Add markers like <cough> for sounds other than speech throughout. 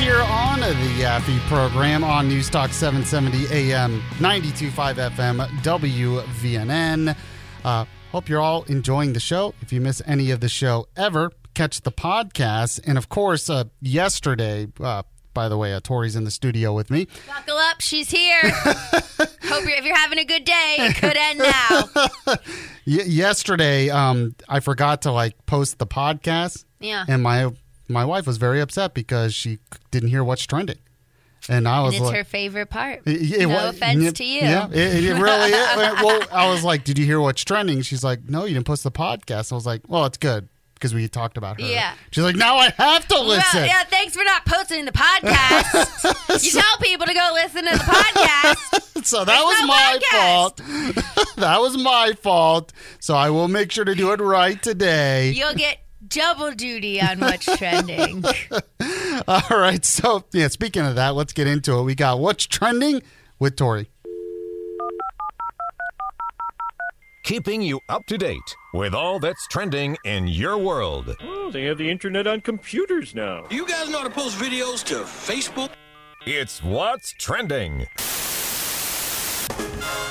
Here on the Yaffee program on News Talk 770 AM 925 FM WVNN. Uh, hope you're all enjoying the show. If you miss any of the show ever, catch the podcast. And of course, uh, yesterday, uh, by the way, uh, Tori's in the studio with me. Buckle up, she's here. <laughs> Hope you're, if you're having a good day, it could end now. <laughs> Y- yesterday, um, I forgot to like post the podcast, Yeah. and my my wife was very upset because she didn't hear what's trending, and I And was it's like, her favorite part. It- it no wa- offense yep, to you. Yeah, it, it <laughs> really is. Well, I was like, "Did you hear what's trending?" She's like, "No, you didn't post the podcast." I was like, "Well, it's good because we talked about her." Yeah. She's like, "Now I have to listen." Well, yeah, thanks for not posting the podcast. <laughs> you tell people to go listen to the podcast. <laughs> so that was no my podcast. fault. that was my fault. So I will make sure to do it right today. You'll get double duty on what's <laughs> trending. <laughs> All right. So yeah, speaking of that, let's get into it. We got what's trending with Tori. keeping you up to date with all that's trending in your world. Oh, they have the internet on computers now. You guys know how to post videos to Facebook? It's What's Trending.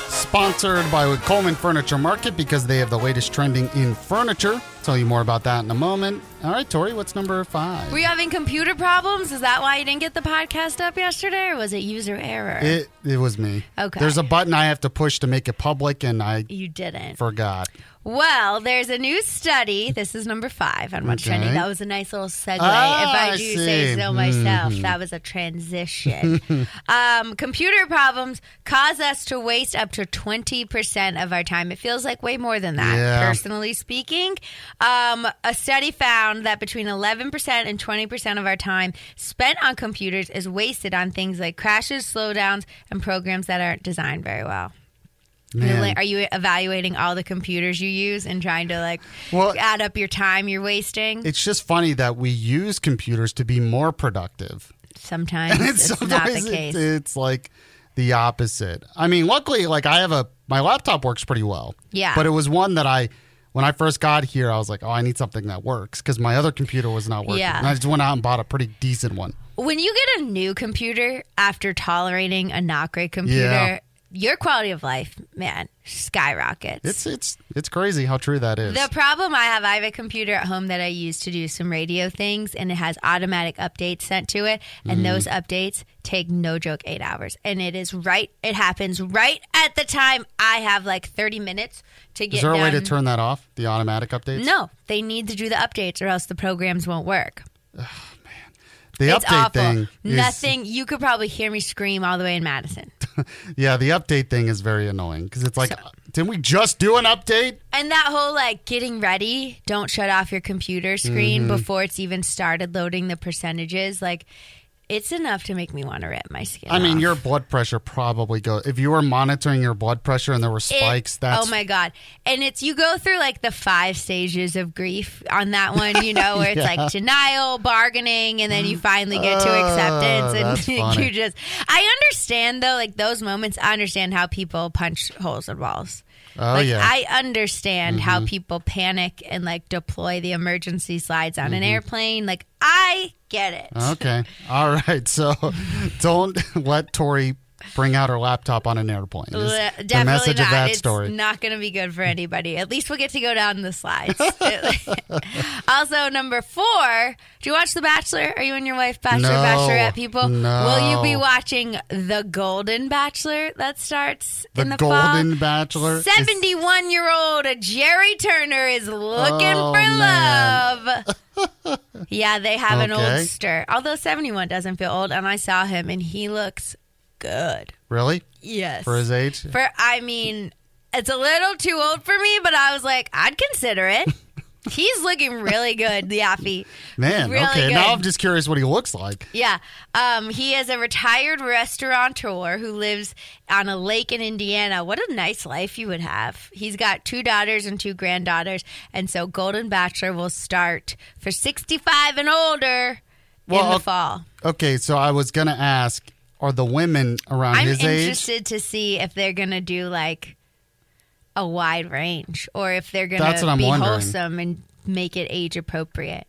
Sponsored by Cullman Furniture Market because they have the latest trending in furniture. Tell you more about that in a moment. All right, Tori, what's number five? Were you having computer problems? Is that why you didn't get the podcast up yesterday, or was it user error? It it was me. Okay. There's a button I have to push to make it public, and I you didn't. forgot. Well, there's a new study. This is number five on what's Okay. trending. That was a nice little segue. Ah, if I I do say so myself, Mhm. that was a transition. <laughs> um, computer problems cause us to waste up to 20% of our time. It feels like way more than that, Yeah. personally speaking. Um, a study found that between 11% and 20% of our time spent on computers is wasted on things like crashes, slowdowns, and programs that aren't designed very well. Man. Are you evaluating all the computers you use and trying to like Well- add up your time you're wasting? It's just funny that we use computers to be more productive. Sometimes <laughs> it's not the sometimes case. It's like the opposite. I mean, luckily, like I have a my laptop works pretty well. Yeah. But it was one that I when I first got here, I was like, oh, I need something that works because my other computer was not working. Yeah. And I just went out and bought a pretty decent one. when you get a new computer after tolerating a not great computer, Yeah. Your quality of life, man, skyrockets. It's it's it's crazy how true that is. The problem I have, I have a computer at home that I use to do some radio things, and it has automatic updates sent to it, Mm. and those updates take no joke eight hours, and it is right. It happens right at the time I have like thirty minutes to get. is there a way to turn that off? The automatic updates? No, they need to do the updates, or else the programs won't work. The it's update awful. thing. is- Nothing. You could probably hear me scream all the way in Madison. Yeah, the update thing is very annoying because it's like, didn't we just do an update? And that whole like getting ready, don't shut off your computer screen Mm-hmm. before it's even started loading the percentages. Like, it's enough to make me want to rip my skin. I mean, off. your blood pressure probably goes. If you were monitoring your blood pressure and there were It- spikes, oh that's oh my god! And it's you go through like the five stages of grief on that one, you know, where <laughs> it's like denial, bargaining, and then you finally get to Oh, acceptance, and <laughs> you just. I understand though, like those moments. I understand how people punch holes in walls. Oh, like, yeah. I understand Mm-hmm. how people panic and like deploy the emergency slides on Mm-hmm. an airplane. Like I get it. Okay. All right. So <laughs> don't <laughs> let Tori bring out her laptop on an airplane. is Le- the Definitely message not. of that it's story. not going to be good for anybody. At least we'll get to go down the slides. <laughs> also, number four. Do you watch The Bachelor? Are you and your wife Bachelor, No. Bachelorette people? No. Will you be watching The Golden Bachelor that starts the in the Golden fall? Bachelor. is- 71 year old Gerry Turner is looking Oh, for man. love. <laughs> yeah, they have an Okay. old stir. Although 71 doesn't feel old, and I saw him and he looks good. really Yes. for his age. For I mean, it's a little too old for me, but I was like, I'd consider it. <laughs> He's looking really good, the Yaffee. Man, Really okay. good. Now I'm just curious what he looks like. Yeah. Um, he is a retired restaurateur who lives on a lake in Indiana. What a nice life you would have. He's got two daughters and two granddaughters. And so Golden Bachelor will start for 65 and older in the fall. Okay, so I was gonna ask, are the women around I'm his age? I'm interested to see if they're going to do like a wide range or if they're going to be wondering. wholesome and make it age appropriate.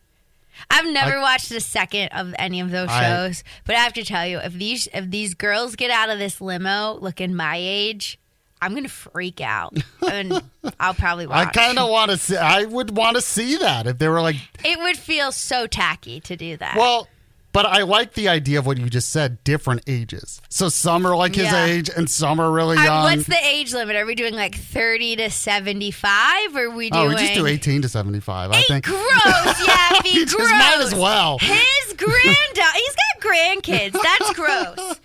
I've never I- watched a second of any of those I- shows, but I have to tell you, if these if these girls get out of this limo looking my age, I'm gonna freak out, <laughs> and I'll probably Watch. I kind of want to see. I would want to see that if they were like, It would feel so tacky to do that. well, but I like the idea of what you just said. Different ages. So some are like his Yeah. age, and some are really young. what's the age limit? Are we doing like 30 to 75? Or we oh, we just do 18 to 75. I think. gross, <laughs> He <laughs> just gross. might as well. His <laughs> granddaughter, he's got grandkids. That's gross.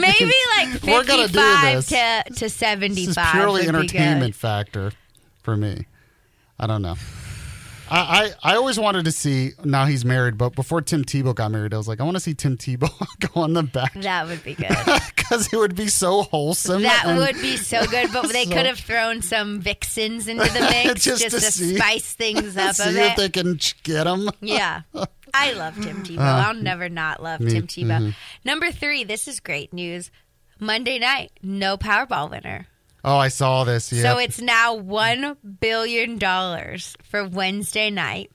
Maybe like We're gonna do 55 this. to, to 75. This is purely entertainment factor for me. I don't know. I, I, I always wanted to see. Now he's married, but before Tim Tebow got married, I was like, I want to see Tim Tebow <laughs> go on the back That would be good. <laughs> because it would be so wholesome. That and- would be so good, but they <laughs> So- could have thrown some vixens into the mix Just just, to to, see- spice things up see a if they can get him. Yeah. I love Tim Tebow. I'll never not love Uh, me- Tim Tebow. mm-hmm. Number three, this is great news. Monday night, no Powerball winner. Oh, I saw this. Yeah. So it's now $1 billion for Wednesday night.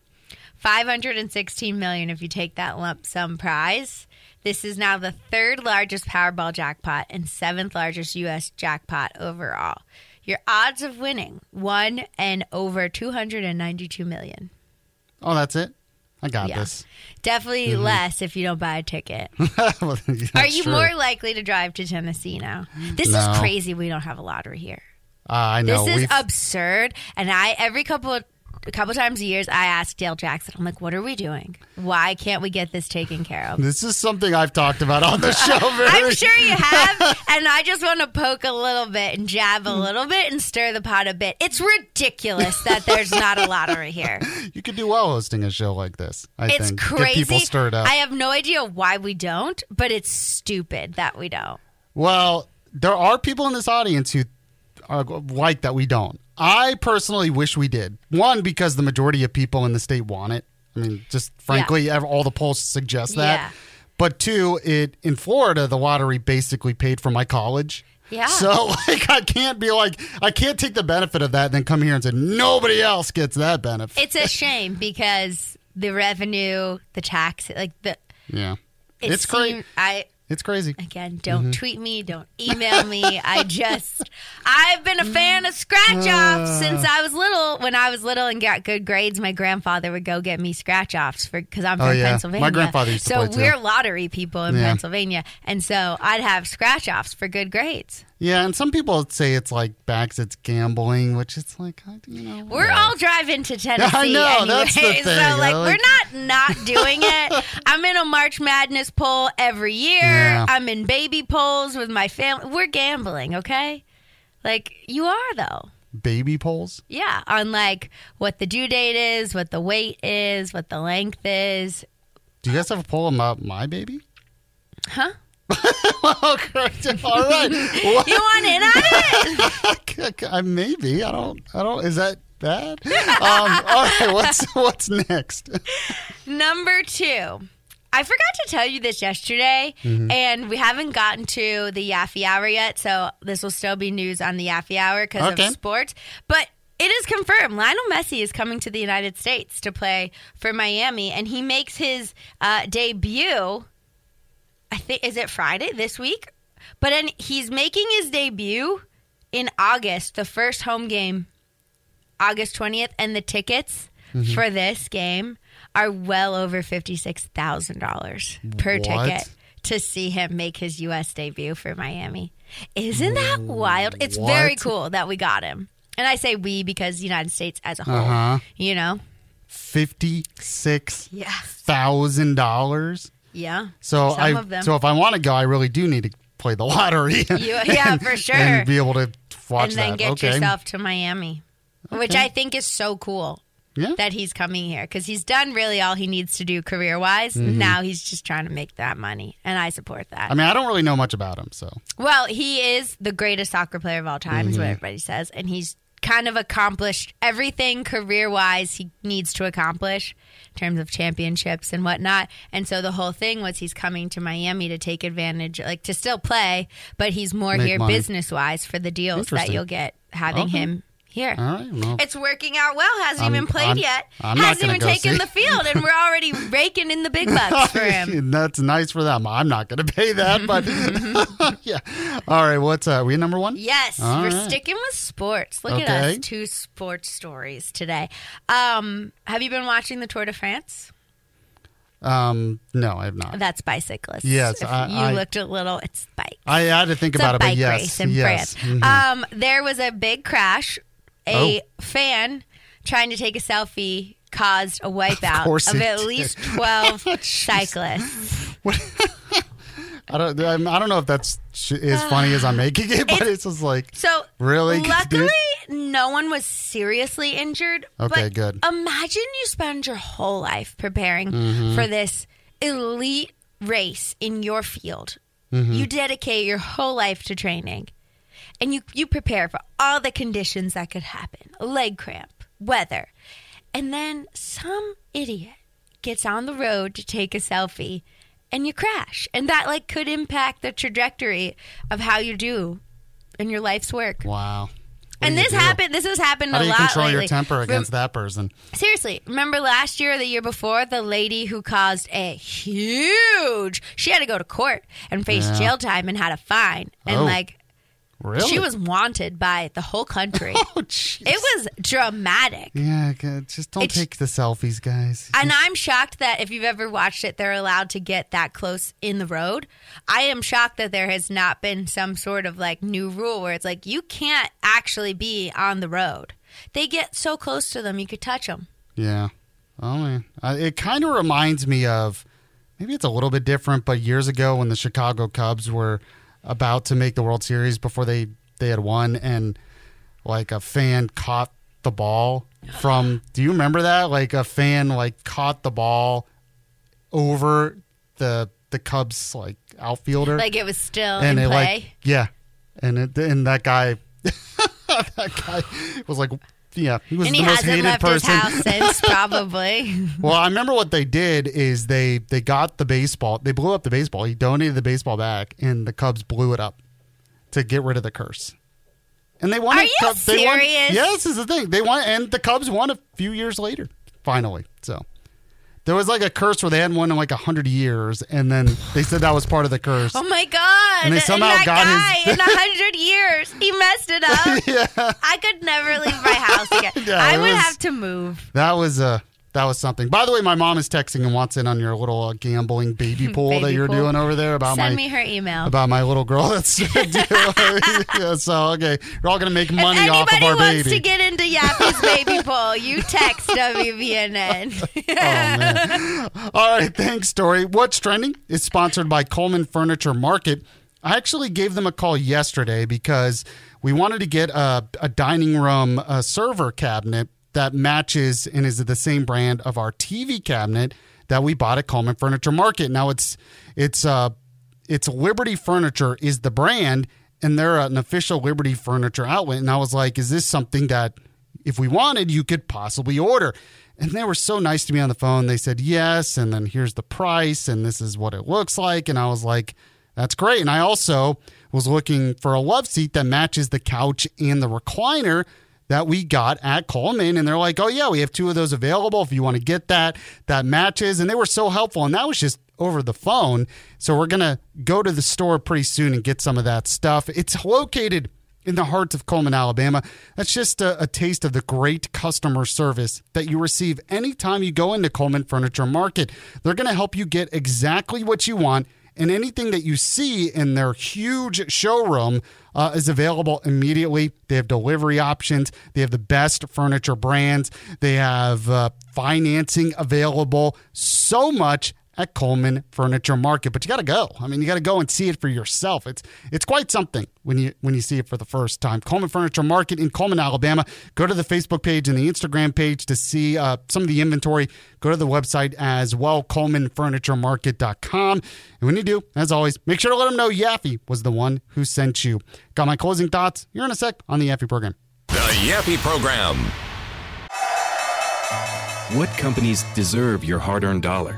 516 million if you take that lump sum prize. This is now the third largest Powerball jackpot and seventh largest U.S. jackpot overall. Your odds of winning one and over 292 million. oh, that's it. I got Yeah. this. Definitely less if you don't buy a ticket. <laughs> Well, <laughs> Are you true. more likely to drive to Tennessee now? This No. is crazy. We don't have a lottery here. Uh, I know. This is We've- absurd. And I every couple of a couple times a year, I ask Dale Jackson. I'm like, "What are we doing? Why can't we get this taken care of?" this is something I've talked about on the <laughs> show. Very, I'm sure you <laughs> have, and I just want to poke a little bit and jab a little bit and stir the pot a bit. It's ridiculous that there's not a lottery here. <laughs> you could do well hosting a show like this. I It's think crazy. get people stirred up. I have no idea why we don't, but it's stupid that we don't. Well, there are people in this audience who are like that we don't. I personally wish we did. One, because the majority of people in the state want it. I mean, just frankly, ev- all the polls suggest that. Yeah. But two, it in Florida, the lottery basically paid for my college. Yeah. So <laughs> like, I can't be like, I can't take the benefit of that, and then come here and say nobody else gets that benefit. It's a shame because the revenue, the tax, like the <laughs> yeah, it it's great. I It's crazy. Again, don't Mm-hmm. tweet me, don't email me. I just, I've been a fan of scratch offs Uh. since I was little. When I was little and got good grades, my grandfather would go get me scratch offs for because I'm Oh, from yeah. Pennsylvania. My grandfather used to so we're lottery people in Yeah. Pennsylvania, and so I'd have scratch offs for good grades. Yeah, and some people say it's like backs, it's gambling, which it's like, you know, We're all driving to Tennessee <laughs> I know, anyway, that's the thing. so like, like- we're not not doing it. <laughs> I'm in a March Madness poll every year. Yeah. I'm in baby polls with my family. We're gambling, okay? Like you are though. baby polls. Yeah, on like what the due date is, what the weight is, what the length is. Do you guys have a poll about my baby? Huh? <laughs> oh. All right. What- <laughs> You want in on it? I- <laughs> Maybe I don't. I don't. Is that bad? Um, all right. What's what's next? Number two. I forgot to tell you this yesterday, and we haven't gotten to the Yaffee Hour yet, so this will still be news on the Yaffee Hour because Okay. of sports. But it is confirmed Lionel Messi is coming to the United States to play for Miami, and he makes his uh, debut. I think is it Friday this week, but then he's making his debut in August, the first home game, August twentieth, and the tickets Mm-hmm. for this game are well over fifty six thousand dollars per What? ticket to see him make his U.S. debut for Miami. Isn't that wild? It's very cool that we got him, and I say we because the United States as a whole, Uh-huh. you know, Fifty six yeah, thousand dollars. Yeah. So Some I. of them. So if I want to go, I really do need to play the lottery. <laughs> You- yeah, and- for sure. And be able to watch and then that. get okay. yourself to Miami. which I think is so cool. Yeah. That he's coming here because he's done really all he needs to do career wise. Mm-hmm. Now he's just trying to make that money, and I support that. I mean, I don't really know much about him, so Well, he is the greatest soccer player of all time, is what Mm-hmm. everybody says. And he's kind of accomplished everything career wise he needs to accomplish terms of championships and whatnot. And so the whole thing was he's coming to Miami to take advantage, like to still play, but he's more Make here business wise for the deals that you'll get having Okay. him here. all right. Well, It's working out well. Hasn't I'm- even played I'm- yet. I'm Hasn't even taken see- the field, and we're already <laughs> raking in the big bucks for <laughs> him. That's nice for them. I'm not going to pay that, but <laughs> yeah. All right. What's uh? We number one? Yes, All we're right. sticking with sports. Look at us, two sports stories today. Um, have you been watching the Tour de France? Um, no, I have not. That's bicyclists. Yes, If I- you I- looked a little. It's bike. I had to think It's about a it, but yes, race in yes. France. Mhm. Um, there was a big crash. A Oh. fan trying to take a selfie caused a wipeout course of at did. least <laughs> twelve <laughs> cyclists. <laughs> I don't. I'm- I don't know if that's as funny as I'm making it, but it's, just like So Really, luckily, dude? no one was seriously injured. Okay, but good. Imagine you spend your whole life preparing Mm-hmm. for this elite race in your field. Mm-hmm. You dedicate your whole life to training, and you you prepare for all the conditions that could happen: a leg cramp, weather, and then some idiot gets on the road to take a selfie and you crash and that like could impact the trajectory of how you do in your life's work wow. What and this do? happened this has happened How a do you lot control lately. your temper Rem- against that person? seriously remember last year or the year before the lady who caused a huge she had to go to court and face Yeah. jail time and had a fine and Oh, like Really? she was wanted by the whole country <laughs> Oh, it was dramatic Yeah, just don't It's- take the selfies, guys. And I'm shocked that if you've ever watched it, they're allowed to get that close in the road. I am shocked that there has not been some sort of like new rule where it's like you can't actually be on the road. They get so close to them, you could touch them. Yeah. Oh man, uh, it kind of reminds me of maybe it's a little bit different, but years ago when the Chicago Cubs were about to make the World Series before they they had won, and like a fan caught the ball from. Do you remember that? Like a fan like caught the ball over the the Cubs like outfielder, Like it was still and in it play. like yeah, and it, and that guy. <laughs> that guy was like, yeah, he was and the he most hasn't hated left person. his house since, <laughs> probably. Well, I remember what they did is they they got the baseball. They blew up the baseball. He donated the baseball back, and the Cubs blew it up to get rid of the curse. And they won. Are you Cub- they won- serious? Yes, is the thing. They won, and the Cubs won a few years later. Finally, so there was like a curse where they hadn't won in like a hundred years, and then they said that was part of the curse. oh my god! And they somehow that got guy his- in a <laughs> hundred years, he messed it up. <laughs> yeah, I could never leave my house again. <laughs> Yeah, I would was- have to move. that was uh that was something. By the way, my mom is texting and wants in on your little uh, gambling baby <laughs> pool that you're pool. doing over there about Send my me her email. about my little girl that's <laughs> yeah, so okay We're all gonna make money if off of anybody wants to get into Yappy's baby pool? you text WVNN. <laughs> oh man all right thanks story what's trending is sponsored by cullman furniture market i actually gave them a call yesterday because we wanted to get a, a dining room uh server cabinet that matches and is the same brand of our tv cabinet that we bought at cullman furniture market now it's it's uh it's Liberty Furniture is the brand, and they're an official Liberty Furniture outlet. And I was like, is this something that if we wanted, you could possibly order? And they were so nice to me on the phone. They said yes, and then here's the price, and this is what it looks like. And I was like, that's great. And I also was looking for a love seat that matches the couch and the recliner that we got at Cullman. And they're like, oh, yeah, we have two of those available if you want to get that, that matches. And they were so helpful. And that was just over the phone. So we're going to go to the store pretty soon and get some of that stuff. It's located in the heart of Cullman, Alabama. That's just a, a taste of the great customer service that you receive anytime you go into Cullman Furniture Market. They're going to help you get exactly what you want and anything that you see in their huge showroom uh, is available immediately. They have delivery options. They have the best furniture brands. They have uh, financing available. So much at Cullman Furniture Market. But you got to go. I mean, you got to go and see it for yourself. It's it's quite something when you when you see it for the first time. Cullman Furniture Market in Cullman, Alabama. Go to the Facebook page and the Instagram page to see uh, some of the inventory. Go to the website as well, CullmanFurnitureMarket.com. And when you do, as always, make sure to let them know Yaffee was the one who sent you. Got my closing thoughts here in a sec on the Yaffee program. The Yappy Program. What companies deserve your hard earned dollar?